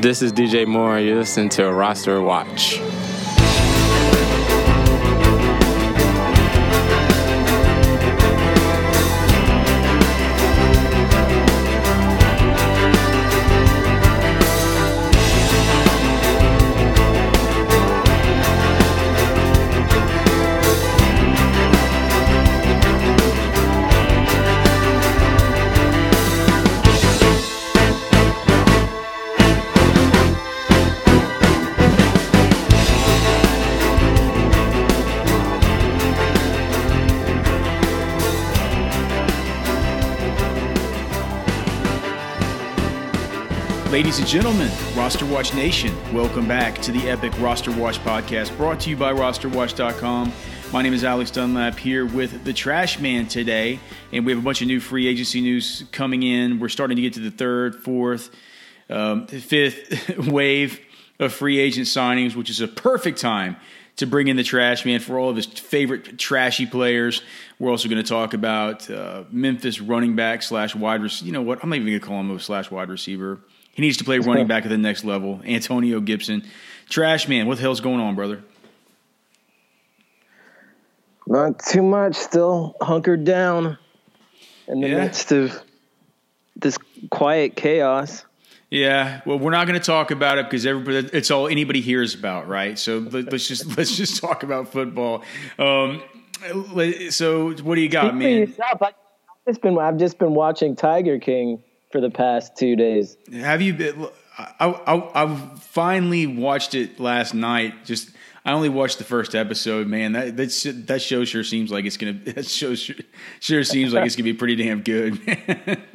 This is DJ Moore. you're listening to Roster Watch. Ladies and gentlemen, Roster Watch Nation, welcome back to the Epic Roster Watch podcast brought to you by rosterwatch.com. My name is Alex Dunlap here with the Trash Man today, and we have a bunch of new free agency news coming in. We're starting to get to the third, fourth, um, fifth wave of free agent signings, which is a perfect time to bring in the Trash Man for all of his favorite trashy players. We're also going to talk about uh, Memphis running back slash wide receiver. You know what? I'm not even going to call him a slash wide receiver. He needs to play running back at the next level. Antonio Gibson. Trash man, what the hell's going on, brother? Not too much. Still hunkered down in the Yeah. midst of this quiet chaos. Yeah, well, we're not going to talk about it because everybody, it's all anybody hears about, right? So let, us just let's just talk about football. Um, so what do you got, Speak man? yourself. I've just been I've just been watching Tiger King for the past two days. Have you been? I, I, I finally watched it last night. Just I only watched the first episode. Man, that that that show sure seems like it's gonna. That show sure, sure seems like it's gonna be pretty damn good.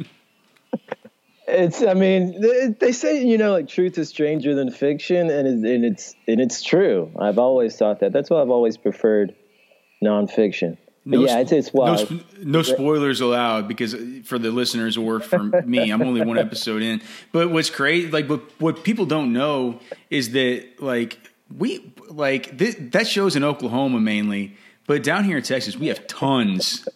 It's I mean they, say you know like truth is stranger than fiction, and it, and it's and it's true. I've always thought that. That's why I've always preferred nonfiction. But yeah, it's it's no, wild. sp- no spoilers allowed because uh, for the listeners or for me, I'm only one episode in. But what's crazy, like, but what people don't know is that like we like th- that shows in Oklahoma mainly, but down here in Texas, we have tons,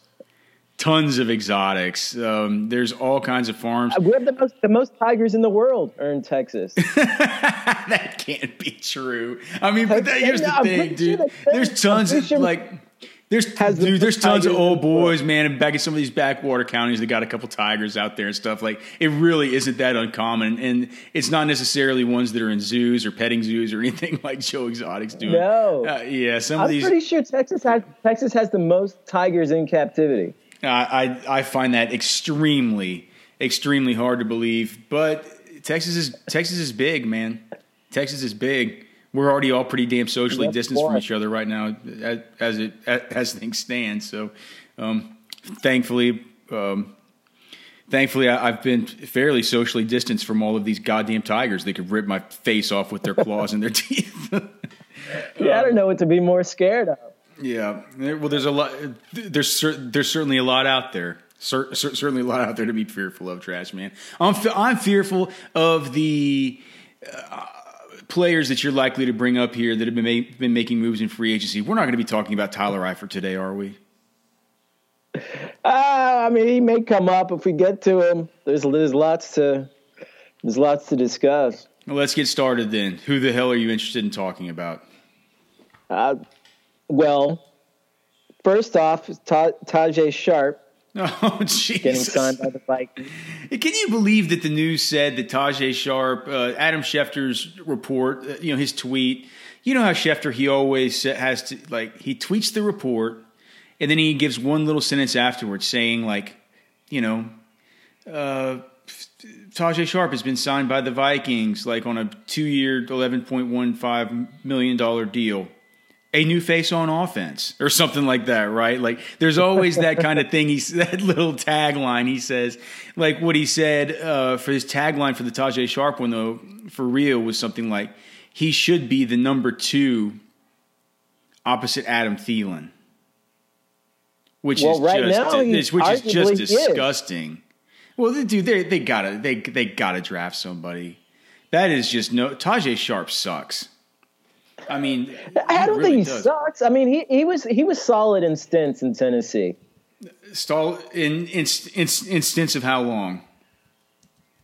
tons of exotics. Um, there's all kinds of farms. we have the most the most tigers in the world are in Texas. that can't be true. I mean, but that, here's the thing, dude. There's tons of like. There's Has dude, there's tons of old in the world. boys, man, and back in some of these backwater counties, they got a couple tigers out there and stuff. Like it really isn't that uncommon, and it's not necessarily ones that are in zoos or petting zoos or anything like Joe Exotic's doing. No. uh, yeah, some of I'm these. pretty sure Texas has Texas has the most tigers in captivity. I, I I find that extremely extremely hard to believe, but Texas is Texas is big, man. Texas is big. We're already all pretty damn socially That's distanced from each other right now, as, as it as things stand. So, um, thankfully, um, thankfully, I, I've been fairly socially distanced from all of these goddamn tigers. They could rip my face off with their claws and their teeth. Yeah, I don't know what to be more scared of. Yeah, well, there's a lot. There's cer- there's certainly a lot out there. Cer- cer- certainly a lot out there to be fearful of, trash man. I'm I'm fearful of the uh, players that you're likely to bring up here that have been ma- been making moves in free agency. We're not going to be talking about Tyler Eifert today, are we? Ah, I mean, he may come up if we get to him. There's there's lots to there's lots to discuss. Well, let's get started then. Who the hell are you interested in talking about? Uh, well, first off, Ta- Tajae Sharpe Oh, getting Jesus! signed by the Vikings. Can you believe that the news said that Tajae Sharpe, uh, Adam Schefter's report, uh, you know, his tweet, you know how Schefter, he always has to, like, he tweets the report and then he gives one little sentence afterwards saying, like, you know, uh, Tajae Sharpe has been signed by the Vikings, like, on a two year, $11.15 million deal a new face on offense or something like that, right? Like there's always that kind of thing. He's that little tagline he says, like what he said uh, for his tagline for the Tajae Sharpe one though, for real was something like he should be the number two opposite Adam Thielen, which Well, is right just now, which is just arguably is. disgusting. Well, they- dude, they they gotta they they gotta draft somebody. That is just no. Tajae Sharpe sucks. I mean, I don't really think he does. sucks. I mean, he, he was he was solid in stints in Tennessee. Stall in in, in, in stints of how long?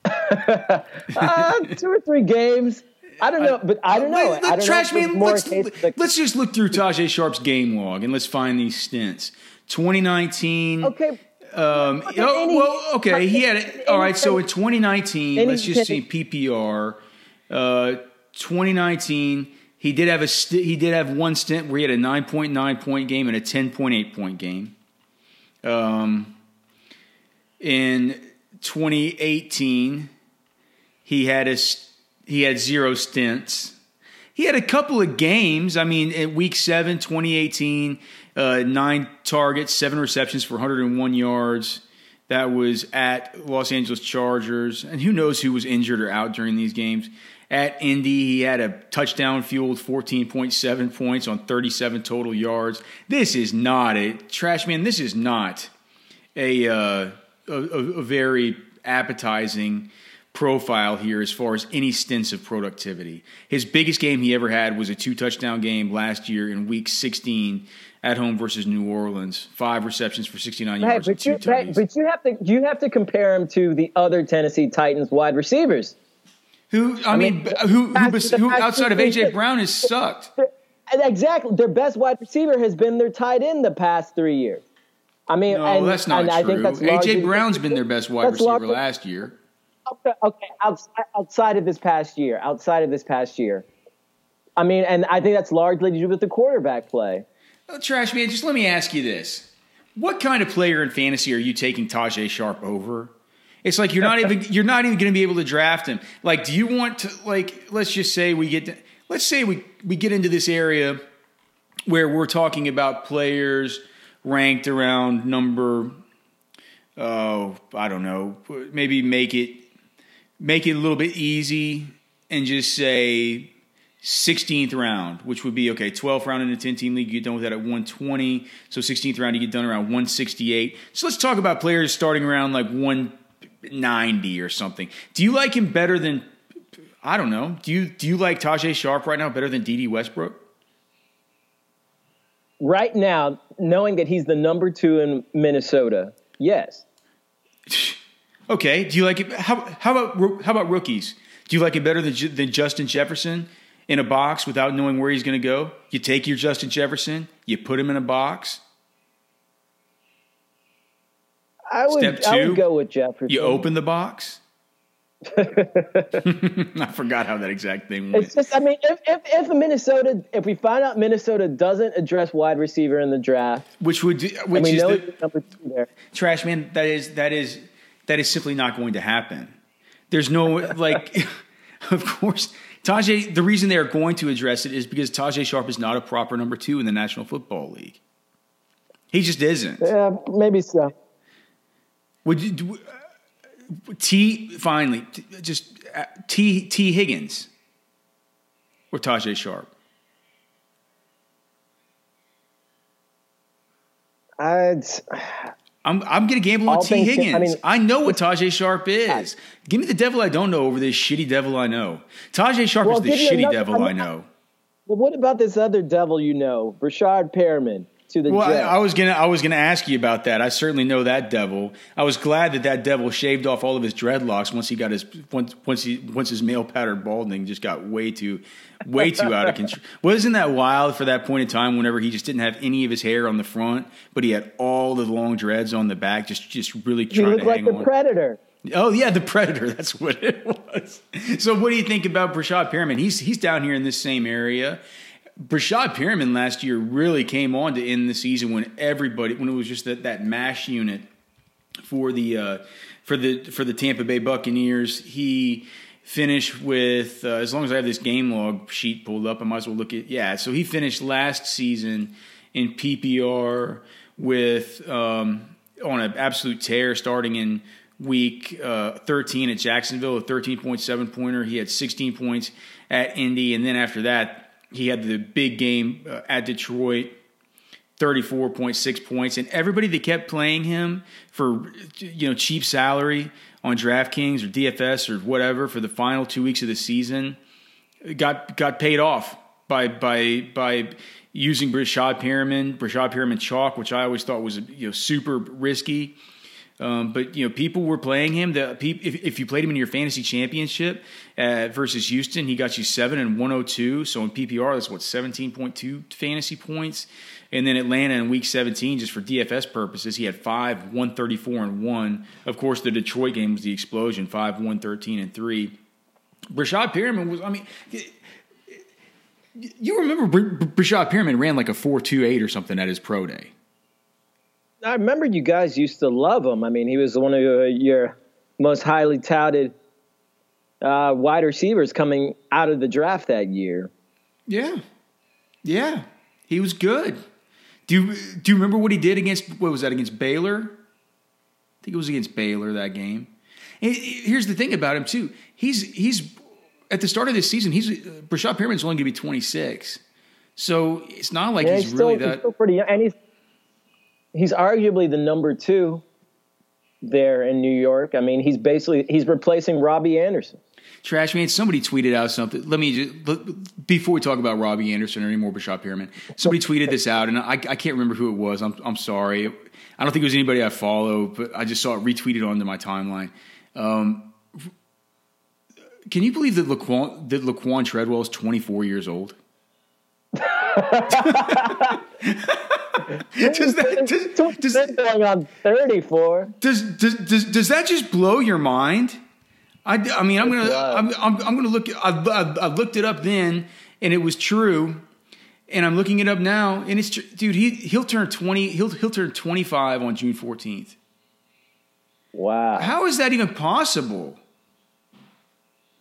uh, two or three games. I don't know, but I don't know. Wait, I don't trash know man. Let's, a case of the- let's just look through Tajae Sharpe's game log and let's find these stints. 2019. okay. Um, oh, any- well, okay. He had it. All right. So in 2019, let's just see PPR. Uh, 2019, he did have a st- he did have one stint where he had a 9.9 point game and a 10.8 point game. Um, in 2018, he had a st- he had zero stints. He had a couple of games. I mean, in week seven, 2018, uh, nine targets, seven receptions for 101 yards. That was at Los Angeles Chargers. And who knows who was injured or out during these games. At Indy, he had a touchdown fueled 14.7 points on 37 total yards. This is not a trash man. This is not a, uh, a, a, very appetizing profile here as far as any stints of productivity. His biggest game he ever had was a two touchdown game last year in week 16 at home versus New Orleans. Five receptions for 69 Hey, yards but two you, tutties. but you have to you have to compare him to the other Tennessee Titans wide receivers. Who I, mean, mean, who who, bes- who outside of AJ Brown has sucked? Exactly, their best wide receiver has been their tight end the past three years. I mean, No, and, that's not and true. I think that's largely- AJ Brown's been their best wide receiver largely- last year. Okay, okay, outside, outside of this past year, outside of this past year. I mean, and I think that's largely to do with the quarterback play. Oh, trash man, just let me ask you this: What kind of player in fantasy are you taking Tajae Sharpe over? It's like you're not even you're not even going to be able to draft him. Like, do you want to like? Let's just say we get to, let's say we we get into this area where we're talking about players ranked around number oh I don't know maybe make it make it a little bit easy and just say 16th round, which would be okay, 12th round in a 10 team league, you get done with that at 120. So 16th round, you get done around 168. So let's talk about players starting around like 190 or something. Do you like him better than, I don't know, do you, do you like Tajae Sharpe right now better than Dede Westbrook? Right now, knowing that he's the number two in Minnesota, yes. Okay. Do you like it? How, how about how about rookies? Do you like it better than, than Justin Jefferson in a box without knowing where he's going to go? You take your Justin Jefferson, you put him in a box, I would, Step I two, would go with Jefferson. you open the box. I forgot how that exact thing went. It's just, I mean, if, if, if Minnesota, if we find out Minnesota doesn't address wide receiver in the draft, which would which we is know the, number two there, trash man. That is that is that is simply not going to happen. There's no like, of course, Tajae. The reason they are going to address it is because Tajae Sharpe is not a proper number two in the National Football League. He just isn't. yeah, maybe so. Would you do, uh, T finally t- just uh, T Tee Higgins or Tajae Sharpe? I'd, I'm I'm gonna gamble on Tee Higgins. I I, mean- know what Tajae Sharpe is. Give me the devil I don't know over this shitty devil I know. Tajae Sharpe Well, is the shitty another- devil I I know. well, what about this other devil you know, Rashard Perriman to the Well, I, I was gonna I was gonna ask you about that. I certainly know that devil. I was glad that that devil shaved off all of his dreadlocks once he got his once once he once his male pattern balding just got way too way too out of control. Wasn't that wild for that point in time? Whenever he just didn't have any of his hair on the front, but he had all the long dreads on the back, just just really he trying looked to like hang the on. Predator. Oh yeah, the Predator. That's what it was. So what do you think about Breshad Perriman? He's he's down here in this same area. Breshad Perriman last year really came on to end the season when everybody when it was just that, that mash unit for the uh, for the for the Tampa Bay Buccaneers. He finished with uh, as long as I have this game log sheet pulled up, I might as well look at yeah. So he finished last season in PPR with um, on an absolute tear starting in week uh, 13 at Jacksonville, a 13.7 pointer. He had 16 points at Indy, and then after that, he had the big game uh, at Detroit. 34.6 points and everybody that kept playing him for you know cheap salary on DraftKings or DFS or whatever for the final 2 weeks of the season got got paid off by by by using Breshad Perriman, Breshad Perriman chalk, which I always thought was you know super risky. Um, but you know, people were playing him. The if, if you played him in your fantasy championship uh, versus Houston, he got you seven and one hundred two. So in PPR, that's what seventeen point two fantasy points. And then Atlanta in Week seventeen, just for DFS purposes, he had five one thirty four and one. Of course, the Detroit game was the explosion, five one thirteen and three. Breshad Perriman was. I mean. You remember Breshad Perriman ran like a four two eight or something at his pro day. I remember you guys used to love him. I mean, he was one of your, your most highly touted uh, wide receivers coming out of the draft that year. Yeah, yeah, he was good. Do you do you remember what he did against what was that against Baylor? I think it was against Baylor that game. And here's the thing about him too. He's he's at the start of this season. He's uh, Breshad Perriman's only going to be 26, so it's not like yeah, he's, he's, really that. He's still pretty young, and he's he's arguably the number two there in New York. I mean, he's basically he's replacing Robbie Anderson. Trash man, somebody tweeted out something. Let me just before we talk about Robbie Anderson or any more Breshad Perriman, somebody tweeted this out, and I, I can't remember who it was. I'm I'm sorry. I don't think it was anybody I follow, but I just saw it retweeted onto my timeline. Um, can you believe that Laquon, that Laquon Treadwell is 24 years old? does that does, does, going on 34 does, does does does that just blow your mind? I, I mean i'm gonna I'm, I'm, I'm, gonna look I, I, I, looked it up then and it was true and i'm looking it up now and it's dude he he'll turn 20 he'll he'll turn 25 on june 14th wow. How is that even possible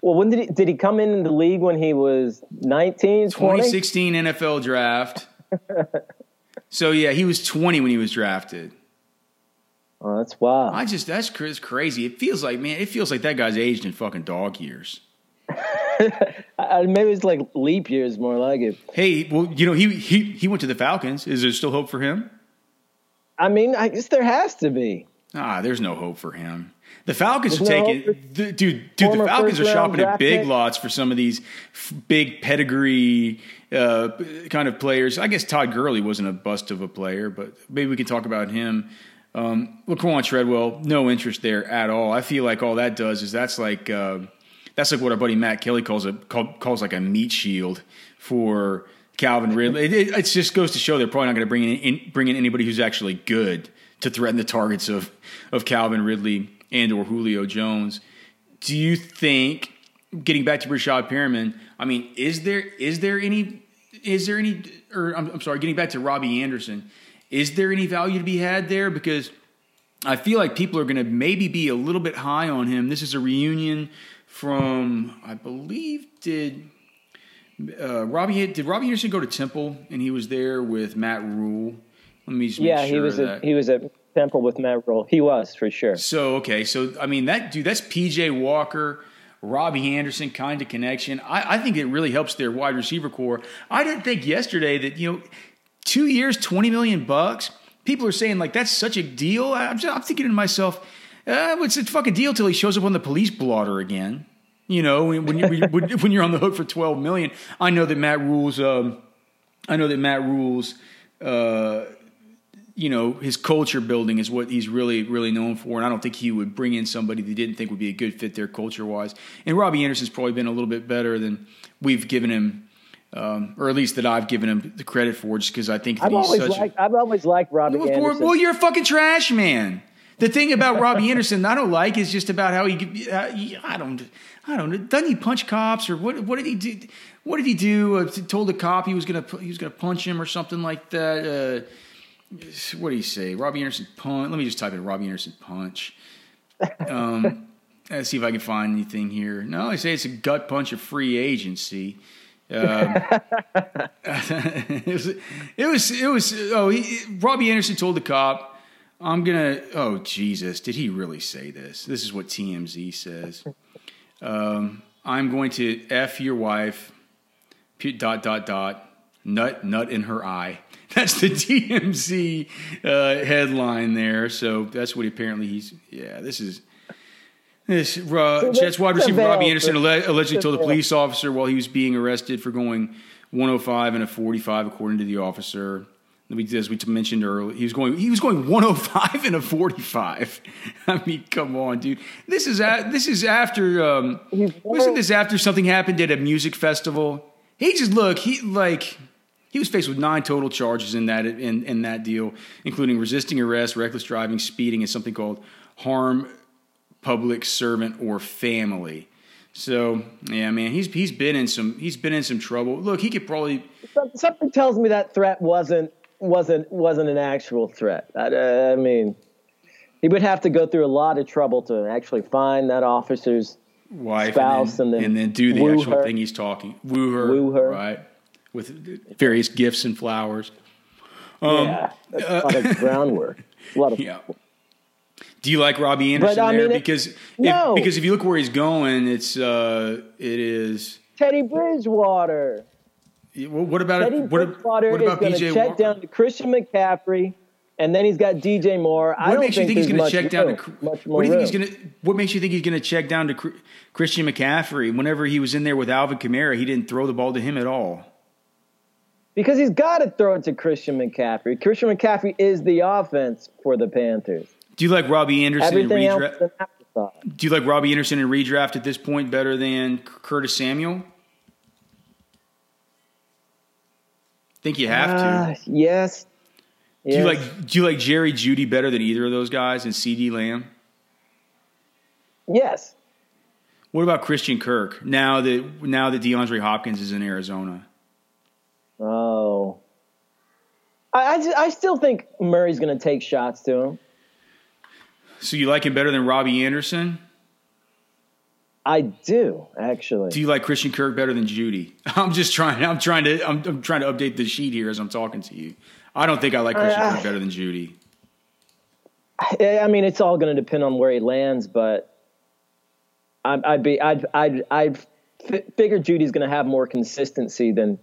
well, when did he, did he come in the league when he was 19, 2016 NFL draft. So yeah, he was 20 when he was drafted. Oh, that's wild. I just that's crazy. It feels like man, it feels like that guy's aged in fucking dog years. Maybe it's like leap years, more like it. Hey, well, you know he he he went to the Falcons. Is there still hope for him? I mean, I guess there has to be. Ah, there's no hope for him. The Falcons there's are no taking, the, dude. Dude, the Falcons are shopping at big lots for some of these f- big pedigree uh, kind of players. I guess Todd Gurley wasn't a bust of a player, but maybe we can talk about him. Um, Laquon Treadwell, no interest there at all. I feel like all that does is that's like uh, that's like what our buddy Matt Kelly calls a call, calls like a meat shield for Calvin Ridley. It, it, it, just goes to show they're probably not going to bring in, in, bring in anybody who's actually good to threaten the targets of of Calvin Ridley and or Julio Jones. Do you think getting back to Breshad Perriman? I mean, is there is there any is there any or I'm, I'm sorry, getting back to Robbie Anderson, is there any value to be had there? Because I feel like people are going to maybe be a little bit high on him. This is a reunion from I believe did uh, Robbie did Robbie Anderson go to Temple and he was there with Matt Rhule. Let me just yeah, sure he was at, he was at Temple with Matt Rhule. He was for sure. So okay, so I mean that dude, that's PJ Walker. Robbie Anderson kind of connection. I, I, think it really helps their wide receiver core. I didn't think yesterday that you know, two years, twenty million bucks. People are saying like that's such a deal. I'm, just, I'm thinking to myself, uh, it's a fucking deal till he shows up on the police blotter again. You know, when you when you're on the hook for twelve million. I know that Matt rules. Um, I know that Matt rules. Uh, you know, his culture building is what he's really, really known for. And I don't think he would bring in somebody that didn't think would be a good fit there culture wise. And Robbie Anderson's probably been a little bit better than we've given him, um, or at least that I've given him the credit for, just because I think I've always liked, a, I've always liked Robbie well, Anderson. Well, you're a fucking trash man. The thing about Robbie Anderson I don't like is just about how he, uh, I don't, I don't know. Doesn't he punch cops or what? What did he do? What did he do? Uh, told the cop he was gonna he was gonna punch him or something like that. Uh, what do you say? Robbie Anderson punch. Let me just type in Robbie Anderson punch. Um, let's see if I can find anything here. No, I say it's a gut punch of free agency. Um, it, was, it was it was oh he, Robbie Anderson told the cop I'm gonna oh Jesus did he really say this this is what TMZ says um, I'm going to f your wife dot dot dot nut nut in her eye that's the TMZ uh, headline there. So that's what apparently he's. Yeah, this is. This uh, Jets wide receiver Robbie Anderson allegedly told a police officer while he was being arrested for going 105 and a 45, according to the officer, We, did as we mentioned earlier, he was going he was going 105 and a 45. I mean, come on, dude. This is a, this is after um, wasn't this after something happened at a music festival? He just look he like he was faced with nine total charges in that in, in that deal, including resisting arrest, reckless driving, speeding, and something called harm public servant or family. So yeah, man, he's he's been in some he's been in some trouble. Look, he could probably something tells me that threat wasn't wasn't wasn't an actual threat. I, I mean, he would have to go through a lot of trouble to actually find that officer's wife spouse and then, and then, and then do the actual her. thing he's talking, woo her, Woo her. right? With various gifts and flowers. Um, yeah, that's a lot of groundwork. A lot of Yeah. Do you like Robbie Anderson But, I there? mean, it- because no. if, because if you look where he's going, it's uh, it is. Teddy Bridgewater. Well, what about Teddy what, Bridgewater what is about going to check Walker? down to Christian McCaffrey, and then he's got DJ Moore. I What don't makes you think he's going to check down room, to? much more What do you think he's going to? What makes you think he's going to check down to Christian McCaffrey? Whenever he was in there with Alvin Kamara, he didn't throw the ball to him at all. Because he's got to throw it to Christian McCaffrey. Christian McCaffrey is the offense for the Panthers. Do you like Robbie Anderson Everything else redraft? an. Do you like Robbie Anderson in redraft at this point better than Curtis Samuel? think you have to. Ah, yes. Do you Yes. like do you like Jerry Jeudy better than either of those guys and CeeDee Lamb? Yes. What about Christian Kirk now that now that DeAndre Hopkins is in Arizona? Oh. I, I, I still think Murray's going to take shots to him. So you like him better than Robbie Anderson? I do, actually. Do you like Christian Kirk better than Jeudy? I'm just trying. I'm trying to. I'm, I'm trying to update the sheet here as I'm talking to you. I don't think I like Christian Uh, Kirk better than Jeudy. I I mean, it's all going to depend on where he lands, but I'd, I'd be, I'd, I'd, I'd fi- figure Jeudy's going to have more consistency than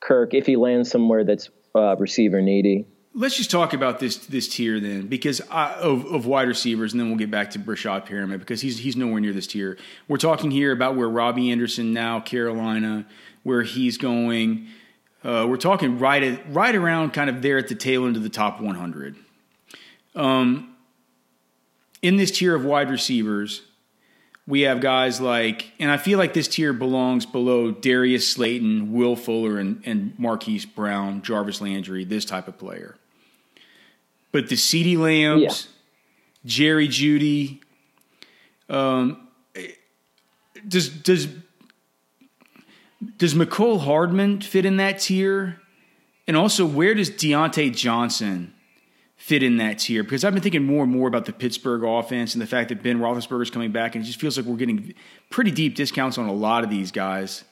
Kirk if he lands somewhere that's uh, receiver needy. Let's just talk about this this tier then, because I, of, of wide receivers, and then we'll get back to Breshad Perriman because he's he's nowhere near this tier. We're talking here about where Robbie Anderson now Carolina, where he's going. Uh, we're talking right at right around kind of there at the tail end of the top 100. Um, in this tier of wide receivers, we have guys like, and I feel like this tier belongs below Darius Slayton, Will Fuller, and, and Marquise Brown, Jarvis Landry, this type of player. But the CeeDee Lambs, Yeah. Jerry Jeudy, um, does does does Mecole Hardman fit in that tier? And also, where does Diontae Johnson fit in that tier? Because I've been thinking more and more about the Pittsburgh offense and the fact that Ben Roethlisberger is coming back, and it just feels like we're getting pretty deep discounts on a lot of these guys.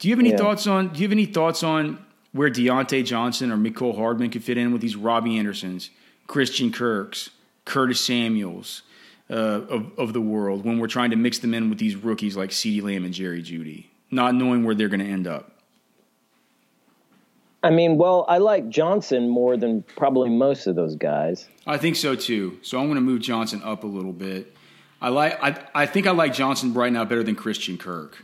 Do you have any Yeah. thoughts on? Do you have any thoughts on where Diontae Johnson or Mecole Hardman could fit in with these Robbie Andersons, Christian Kirks, Curtis Samuels uh, of of the world when we're trying to mix them in with these rookies like CeeDee Lamb and Jerry Jeudy, not knowing where they're going to end up? I mean, well, I like Johnson more than probably most of those guys. I think so too. So I'm going to move Johnson up a little bit. I like. I, I think I like Johnson right now better than Christian Kirk.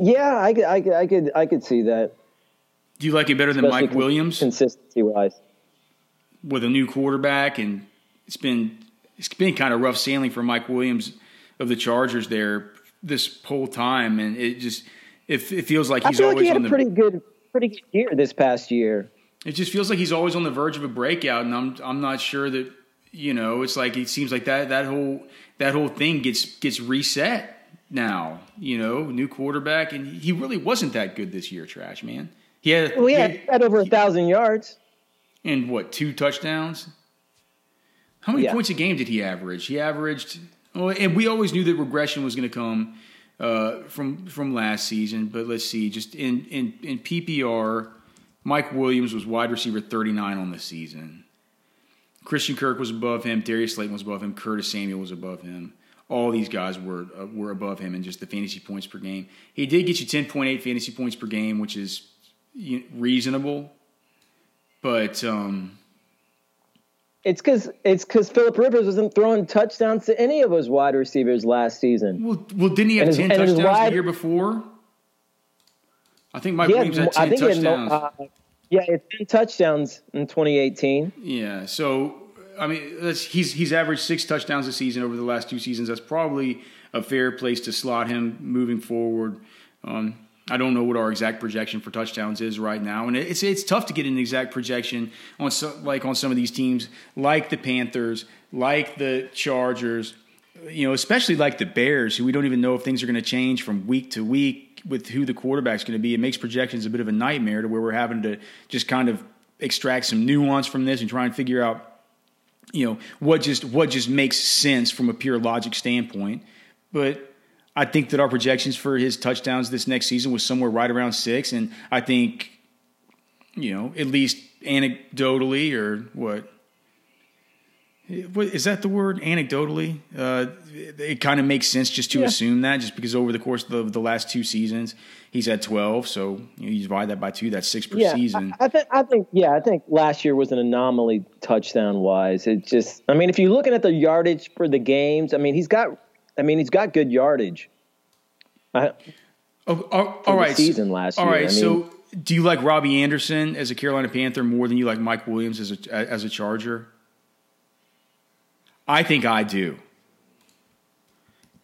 Yeah, I could, I could, I could, I could see that. Do you like it better than Mike con- Williams consistency wise. with a new quarterback? And it's been it's been kind of rough sailing for Mike Williams of the Chargers there this whole time, and it just it, it feels like he's I feel like he had on a the. pretty good, pretty good year this past year. It just feels like he's always on the verge of a breakout, and I'm I'm not sure that you know. It's like it seems like that that whole that whole thing gets gets reset now. You know, new quarterback, and he really wasn't that good this year. Trash man. He had Well, he had- had over a thousand yards. and what two touchdowns? How many Yeah. points a game did he average? He averaged, well, and we always knew that regression was going to come uh, from from last season. But let's see, just in in in PPR, Mike Williams was wide receiver thirty nine on the season. Christian Kirk was above him. Darius Slayton was above him. Curtis Samuel was above him. All these guys were uh, were above him in just the fantasy points per game. He did get you ten point eight fantasy points per game, which is reasonable. But um, It's because it's because Philip Rivers wasn't throwing touchdowns to any of those wide receivers last season. Well, well, didn't he have And his- ten his touchdowns wide- the year before? I think Mike Williams had ten touchdowns. Had, uh, yeah, it's ten touchdowns in 2018. Yeah, so I mean, he's he's averaged six touchdowns a season over the last two seasons. That's probably a fair place to slot him moving forward. Um, I don't know what our exact projection for touchdowns is right now, and it's it's tough to get an exact projection on like on some of these teams, like the Panthers, like the Chargers, you know, especially like the Bears, who we don't even know if things are going to change from week to week with who the quarterback's going to be. It makes projections a bit of a nightmare to where we're having to just kind of extract some nuance from this and try and figure out you know what just what just makes sense from a pure logic standpoint. But I think that our projections for his touchdowns this next season was somewhere right around six, and I think you know at least anecdotally or what is that the word? Anecdotally, uh, it kind of makes sense just to yeah. assume that, just because over the course of the, the last two seasons, he's had twelve. So you, know, you divide that by two, that's six per yeah, season. I, I, think, I think, yeah, I think last year was an anomaly touchdown wise. It just, I mean, if you're looking at the yardage for the games, I mean, he's got, I mean, he's got good yardage. I, oh, oh, all right, season last all year. All right, I mean, so do you like Robbie Anderson as a Carolina Panther more than you like Mike Williams as a as a Charger? I think I do.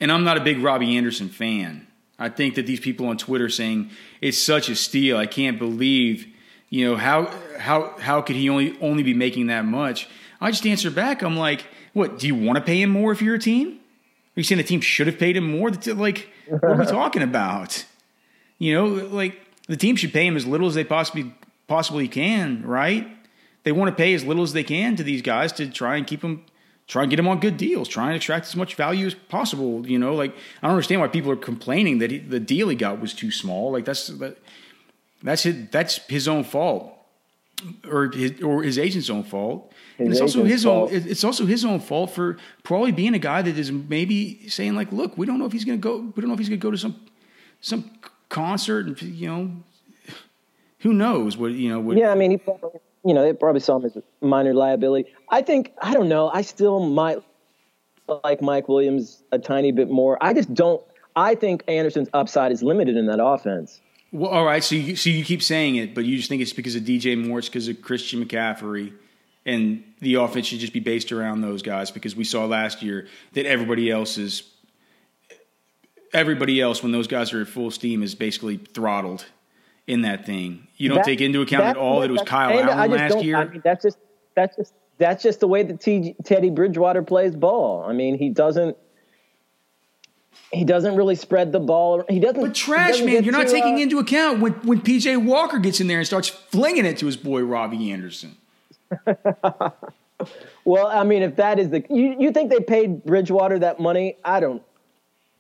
And I'm not a big Robbie Anderson fan. I think that these people on Twitter saying it's such a steal. I can't believe, you know, how how how could he only only be making that much? I just answer back. I'm like, what? Do you want to pay him more if you're a team? Are you saying the team should have paid him more? Like, what are we talking about? You know, like the team should pay him as little as they possibly possibly can, right? They want to pay as little as they can to these guys to try and keep them try and get them on good deals, try and extract as much value as possible. You know, like I don't understand why people are complaining that he, the deal he got was too small. Like that's that, that's his, that's his own fault, or his, or his agent's own fault. It's also his fault. own. It's also his own fault for probably being a guy that is maybe saying like, "Look, we don't know if he's going to go. We don't know if he's going to go to some some concert, and you know, who knows what you know." What, yeah, I mean, he probably you know, they probably saw him as a minor liability. I think, I don't know, I still might like Mike Williams a tiny bit more. I just don't, I think Anderson's upside is limited in that offense. Well, all right, so you, so you keep saying it, but you just think it's because of DJ Moore, it's because of Christian McCaffrey, and the offense should just be based around those guys because we saw last year that everybody else is everybody else when those guys are at full steam is basically throttled in that thing. You don't that, take into account at all that it was Kyle Allen last year. I mean, that's just that's just that's just the way that T, Teddy Bridgewater plays ball. I mean, he doesn't he doesn't really spread the ball. He doesn't. But trash doesn't man, you're not to, taking uh, into account when when PJ Walker gets in there and starts flinging it to his boy Robbie Anderson. Well, I mean, if that is the you, you think they paid Bridgewater that money? I don't.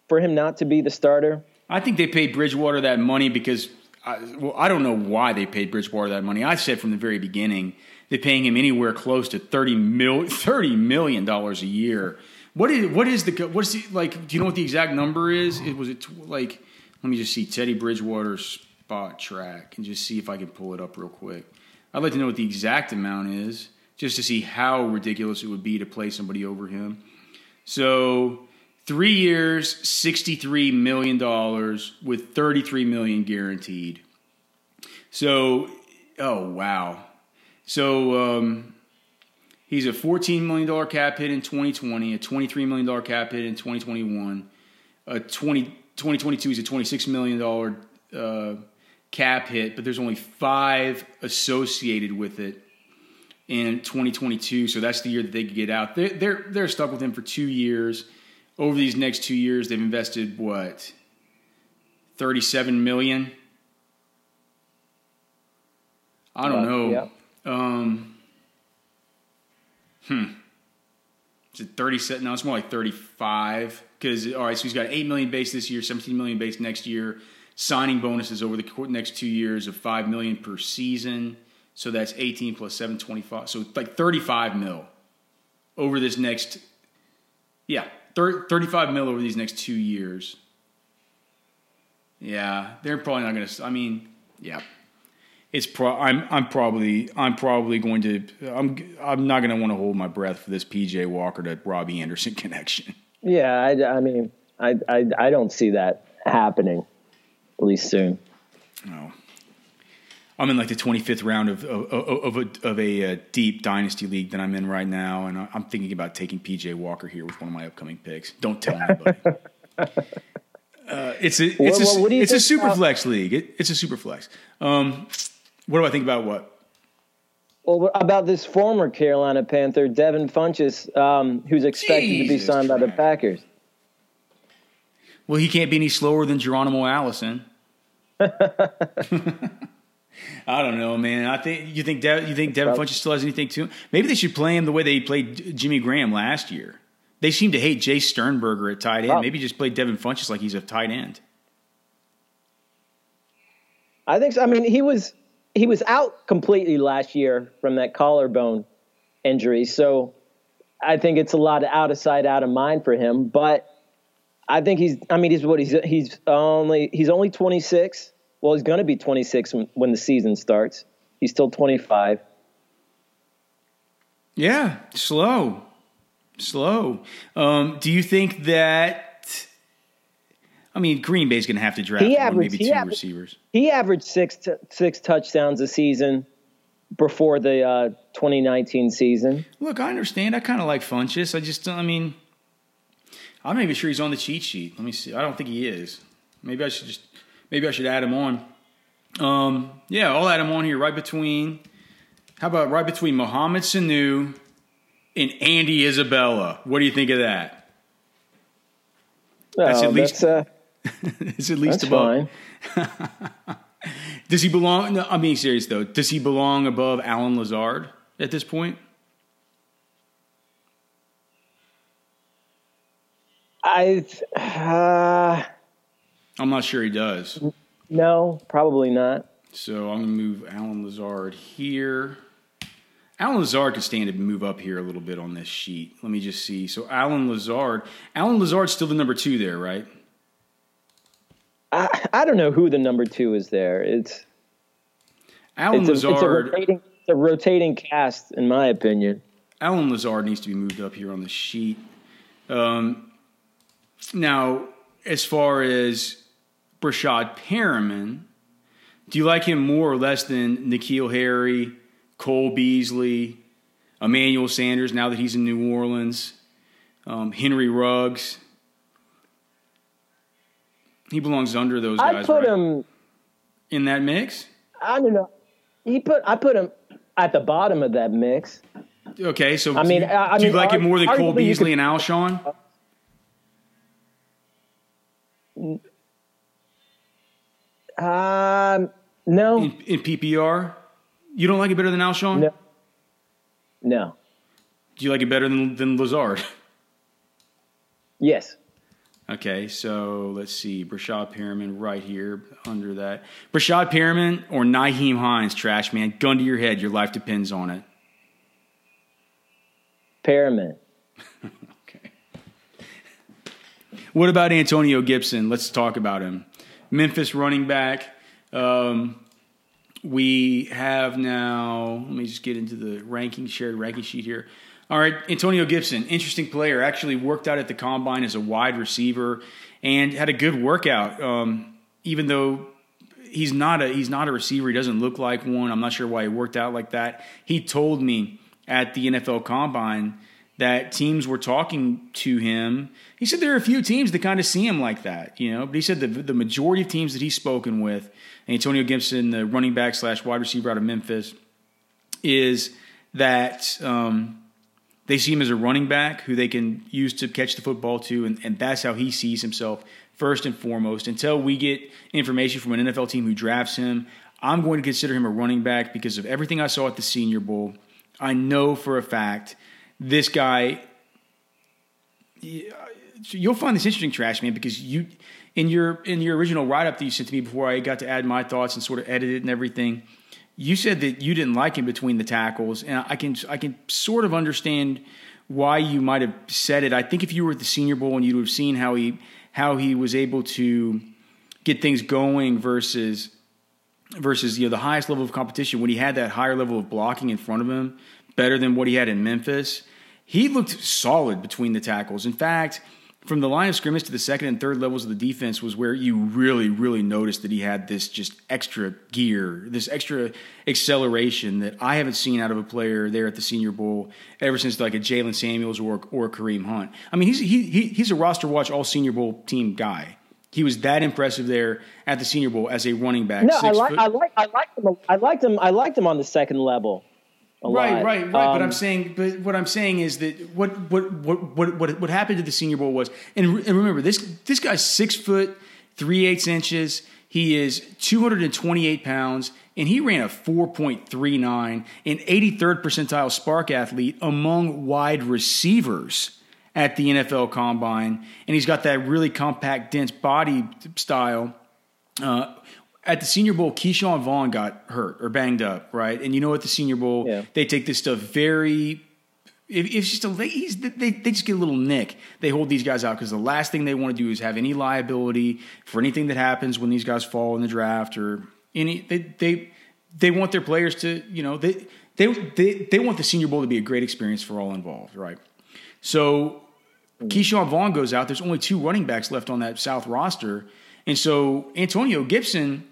For him not to be the starter. I think they paid Bridgewater that money because I, well, I don't know why they paid Bridgewater that money. I said from the very beginning they're paying him anywhere close to thirty mil, $30 million a year. What is what is the what is the, like? Do you know what the exact number is? It was it like let me just see Teddy Bridgewater's spot track and just see if I can pull it up real quick. I'd like to know what the exact amount is just to see how ridiculous it would be to play somebody over him. So Three years, $63 million with 33 million guaranteed. So, oh, wow. So, um, he's a $14 million cap hit in 2020, a $23 million cap hit in 2021, a 20, 2022 he's a $26 million uh, cap hit, but there's only five associated with it in 2022. So that's the year that they could get out. They're, they're, they're stuck with him for two years over these next two years, they've invested what? 37 million? I don't know. Yeah. Um, hmm. Is it 37? No, it's more like 35. Because, all right, so he's got 8 million base this year, 17 million base next year. Signing bonuses over the next two years of 5 million per season. So that's 18 plus 725. So like 35 mil over this next, yeah, 35 mil over these next two years. Yeah, they're probably not going to. I mean, yeah, it's pro. I'm I'm probably I'm probably going to. I'm I'm not going to want to hold my breath for this PJ Walker to Robbie Anderson connection. Yeah, I, I mean, I, I I don't see that happening, least soon. oh, I'm in like the 25th round of of, of a, of a uh, deep dynasty league that I'm in right now, and I'm thinking about taking PJ Walker here with one of my upcoming picks. Don't tell anybody. uh, it's a it's Well, a you it's a super about- flex league. It, it's a super flex. Um, what do I think about what? Well, about this former Carolina Panther, Devin Funchess, um, who's expected to be Jesus signed by the Packers? Well, he can't be any slower than Geronimo Allison. I don't know, man. I think you think De- you think Devin Funchess still has anything to him. Maybe they should play him the way they played Jimmy Graham last year. They seem to hate Jace Sternberger at tight end. Wow. Maybe just play Devin Funchess like he's a tight end. I think so. I mean, he was he was out completely last year from that collarbone injury, so I think it's a lot of out of sight, out of mind for him. But I think he's. I mean, he's what he's he's only he's only 26. Well, he's going to be 26 when, when the season starts. He's still 25. Yeah, slow, slow. Um, do you think that? I mean, Green Bay's going to have to draft He one, averaged- maybe two averaged- receivers. He averaged six t- six touchdowns a season before the uh, 2019 season. Look, I understand. I kind of like Funchess. I just, I mean, I'm not even sure he's on the cheat sheet. Let me see. I don't think he is. Maybe I should just, maybe I should add him on. Um, yeah, I'll add him on here right between. How about right between Mohamed Sanu and Andy Isabella? What do you think of that? That's Oh, at least- that's, uh, It's at least above. fine. Does he belong? No, I'm being serious though. Does he belong above Allen Lazard at this point? I uh, I'm not sure he does. no, probably not. So I'm going to move Allen Lazard here. Allen Lazard could stand to move up here a little bit on this sheet. Let me just see. So Allen Lazard, Allen Lazard's still the number two there, right? I, I don't know who the number two is there. It's Alan it's a, it's a Lazard, rotating it's a rotating cast, in my opinion. Allen Lazard needs to be moved up here on the sheet. Um, now, as far as Breshad Perriman, do you like him more or less than N'Keal Harry, Cole Beasley, Emmanuel Sanders now that he's in New Orleans, um, Henry Ruggs? He belongs under those guys. I put right? him. in that mix. I don't know. He put I put him at the bottom of that mix. Okay, so I mean, do you, I- I do you mean, like it more than Cole Beasley could- and Alshon? Um, no, in, in PPR? You don't like it better than Alshon? no, no. Do you like it better than, than Lazard? Yes, Okay, so let's see. Breshad Perriman right here under that. Breshad Perriman or Nyheim Hines, trash man. Gun to your head. Your life depends on it. Perriman. Okay. What about Antonio Gibson? Let's talk about him. Memphis running back. Um, we have now, let me just get into the ranking, shared ranking sheet here. All right, Antonio Gibson, interesting player. Actually worked out at the combine as a wide receiver and had a good workout. Um, even though he's not a he's not a receiver, he doesn't look like one. I'm not sure why he worked out like that. He told me at the NFL combine that teams were talking to him. He said there are a few teams that kind of see him like that, you know. But he said the the majority of teams that he's spoken with, Antonio Gibson, the running back slash wide receiver out of Memphis, is that um, they see him as a running back who they can use to catch the football to, and, and that's how he sees himself first and foremost. Until we get information from an NFL team who drafts him, I'm going to consider him a running back because of everything I saw at the Senior Bowl. I know for a fact this guy. You'll find this interesting, Trash Man, because you in your in your original write up that you sent to me before I got to add my thoughts and sort of edit it and everything you said that you didn't like him between the tackles, and I can I can sort of understand why you might have said it. I think if you were at the Senior Bowl and you'd have seen how he how he was able to get things going versus versus you know the highest level of competition when he had that higher level of blocking in front of him, better than what he had in Memphis. He looked solid between the tackles. In fact, from the line of scrimmage to the second and third levels of the defense was where you really, really noticed that he had this just extra gear, this extra acceleration that I haven't seen out of a player there at the Senior Bowl ever since like a Jaylen Samuels or or Kareem Hunt. I mean, he's he, he he's a roster watch all Senior Bowl team guy. He was that impressive there at the Senior Bowl as a running back. No, I like, I like I liked him. I liked him. I liked him on the second level. Right, lot. right, right. Um, but I'm saying, but what I'm saying is that what what what what what, what happened to the Senior Bowl was, and, and remember this this guy's six foot three eighths inches. He is 228 pounds, and he ran a 4.39, an 83rd percentile SPARQ athlete among wide receivers at the NFL Combine, and he's got that really compact, dense body style. Uh, at the Senior Bowl, Ke'Shawn Vaughn got hurt or banged up, right? And you know, at the Senior Bowl, yeah. they take this stuff very. If, it's just a he's, they they just get a little nick. They hold these guys out because the last thing they want to do is have any liability for anything that happens when these guys fall in the draft or any. They they they want their players to you know they they they they want the Senior Bowl to be a great experience for all involved, right? So mm. Ke'Shawn Vaughn goes out. There's only two running backs left on that South roster. And so Antonio Gibson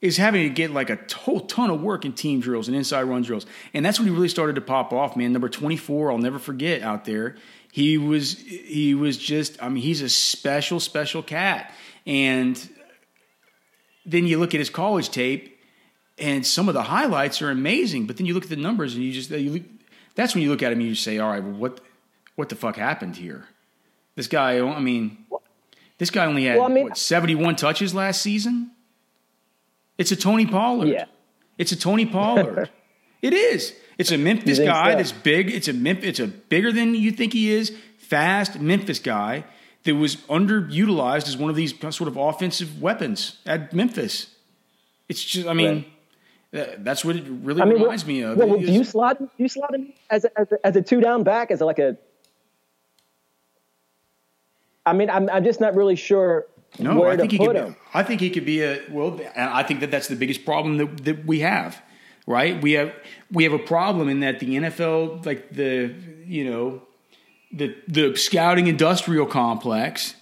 is having to get like a whole ton of work in team drills and inside run drills. And that's when he really started to pop off, man. Number 24, I'll never forget out there. He was he was just I mean, he's a special, special cat. And then you look at his college tape and some of the highlights are amazing, but then you look at the numbers and you just you, that's when you look at him and you say, all right, well, what what the fuck happened here? This guy, I mean, this guy only had well, I mean, what, 71 touches last season. It's a Tony Pollard. Yeah. It's a Tony Pollard. it is. It's a Memphis guy so? that's big. It's a Memphis, it's a bigger than you think he is, fast Memphis guy that was underutilized as one of these sort of offensive weapons at Memphis. It's just, I mean, right. that's what it really I mean, reminds what, me of. Well, do you slot do you slot him as a, as a, as a two down back as a, like a I mean, I'm, I'm just not really sure no, I think he could. Him. I think he could be a well. I think that that's the biggest problem that, that we have. Right? We have we have a problem in that the NFL, like the you know, the the scouting industrial complex,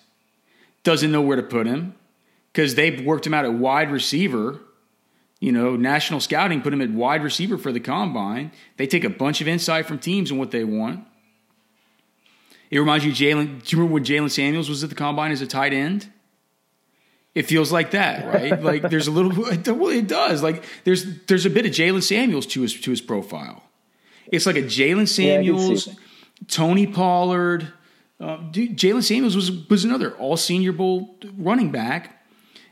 doesn't know where to put him because they've worked him out at wide receiver. You know, national scouting put him at wide receiver for the combine. They take a bunch of insight from teams and what they want. It reminds you, Jaylen. Do you remember when Jaylen Samuels was at the combine as a tight end? It feels like that, right? like there's a little. Well, it does. Like there's there's a bit of Jaylen Samuels to his to his profile. It's like a Jaylen Samuels, yeah, Tony Pollard. Uh, Jaylen Samuels was was another All Senior Bowl running back.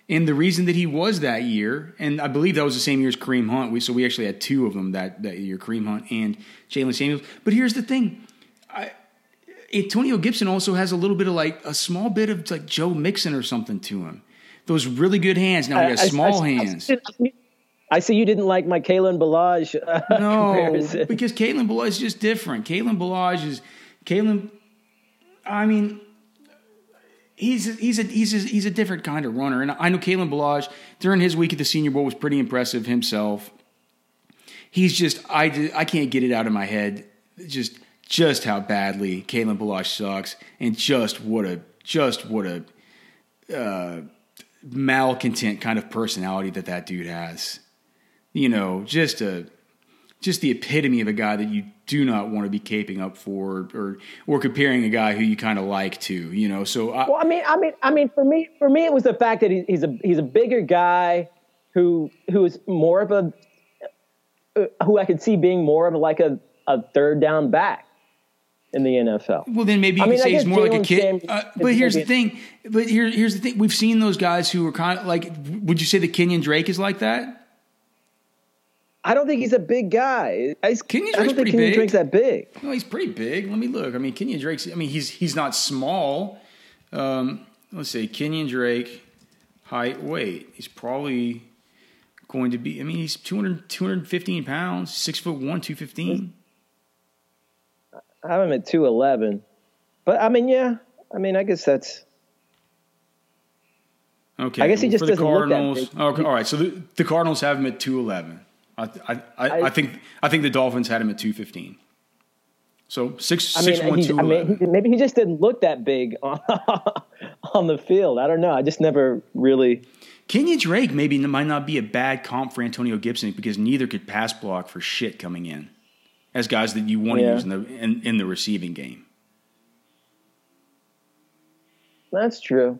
And the reason that he was that year, and I believe that was the same year as Kareem Hunt. We, so we actually had two of them that, that year, Kareem Hunt and Jaylen Samuels. But here's the thing. I, Antonio Gibson also has a little bit of like a small bit of like Joe Mixon or something to him. Those really good hands. Now he has I, small I, hands. I, see you didn't like my Kalen Ballage. Uh, no, comparison. because Kalen Ballage is just different. Kalen Ballage is Kalen. I mean, he's a, he's a he's a, he's a different kind of runner, and I know Kalen Ballage during his week at the Senior Bowl was pretty impressive himself. He's just I I can't get it out of my head. Just just how badly Kalen Ballage sucks, and just what a just what a uh, malcontent kind of personality that that dude has. You know, just a just the epitome of a guy that you do not want to be caping up for, or or comparing a guy who you kind of like to. You know, so I, well, I mean, I mean, I mean, for me, for me, it was the fact that he's a he's a bigger guy who who is more of a who I could see being more of like a, a third down back in the NFL. Well, then maybe you I mean, could say he's more Jaylen like a kid. Uh, but here's the thing. But here, here's the thing. We've seen those guys who are kind of like. Would you say that Kenyon Drake is like that? I don't think he's a big guy. I, Kenyon Drake's I don't think Kenyon big. Drake's that big. No, he's pretty big. Let me look. I mean, Kenyon Drake's. I mean, he's he's not small. Um, let's see, Kenyon Drake, height, weight. He's probably going to be. I mean, he's 200, 215 pounds, six foot one, two fifteen. I have him at two eleven, but I mean, yeah, I mean, I guess that's okay. I guess he just For doesn't Cardinals, look that Okay, all right. So the, the Cardinals have him at two eleven. I, I, I, I, think I think the Dolphins had him at two fifteen. So six I six mean, one he, two I mean he, maybe he just didn't look that big on, on the field. I don't know. I just never really. Kenyon Drake maybe might not be a bad comp for Antonio Gibson because neither could pass block for shit coming in as guys that you want to Yeah. use in the in, in the receiving game. That's true.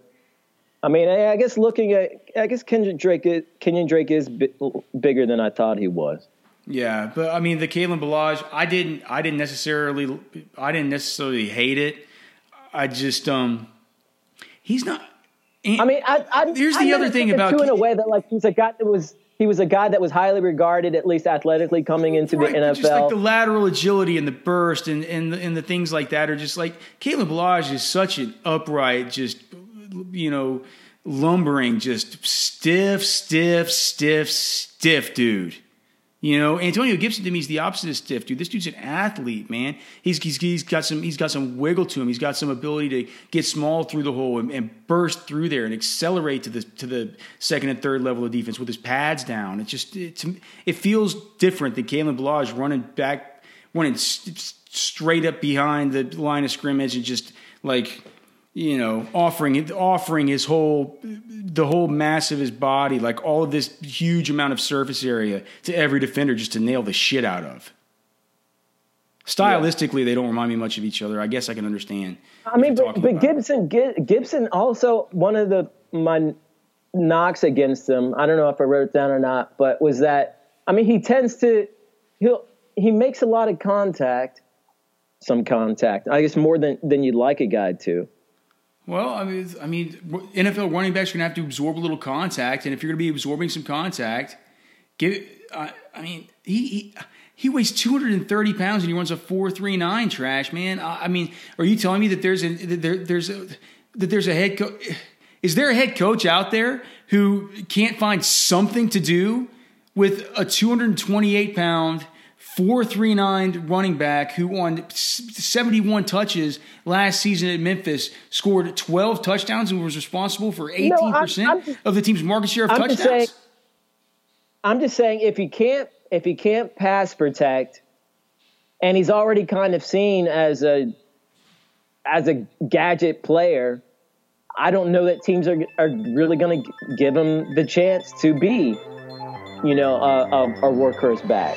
I mean, I, I guess looking at, I guess Kenyon Drake, is, Kenyon Drake is bi- bigger than I thought he was. Yeah, but I mean the Kalen Ballage, I didn't I didn't necessarily I didn't necessarily hate it. I just um he's not I mean, I, I Here's the other thing about too in a way that like he's a guy that was he was a guy that was highly regarded, at least athletically, coming into Right, the NFL. Just like the lateral agility and the burst and and the, and the things like that are just like Caleb Ballage is such an upright, just you know, lumbering, just stiff, stiff, stiff, stiff dude. You know, Antonio Gibson to me is the opposite of stiff, dude. This dude's an athlete, man. He's, he's, he's got some he's got some wiggle to him. He's got some ability to get small through the hole and, and burst through there and accelerate to the to the second and third level of defense with his pads down. It just it, it feels different than Kalen Ballage running back, running s- s- straight up behind the line of scrimmage and just like you know, offering offering his whole the whole mass of his body, like all of this huge amount of surface area to every defender just to nail the shit out of. Stylistically, they don't remind me much of each other. I guess I can understand. I mean, but, but. Gibson, Gibson also one of the my knocks against him. I don't know if I wrote it down or not, but was that I mean he tends to he'll he makes a lot of contact, some contact. I guess more than than you'd like a guy to. Well, I mean, I mean, NFL running backs are going to have to absorb a little contact, and if you're going to be absorbing some contact, give. I I mean, he, he he weighs 230 pounds and he runs a 4.39 trash man. I, I mean, are you telling me that there's a that there, there's a that there's a head coach? Is there a head coach out there who can't find something to do with a 228 pound 439 running back who on 71 touches last season at Memphis scored 12 touchdowns and was responsible for 18% No, I'm- I'm just- of the team's market share of I'm touchdowns? just saying- I'm just saying if he can't if he can't pass protect, and he's already kind of seen as a as a gadget player, I don't know that teams are are really going to give him the chance to be, you know, a, a, a workhorse back.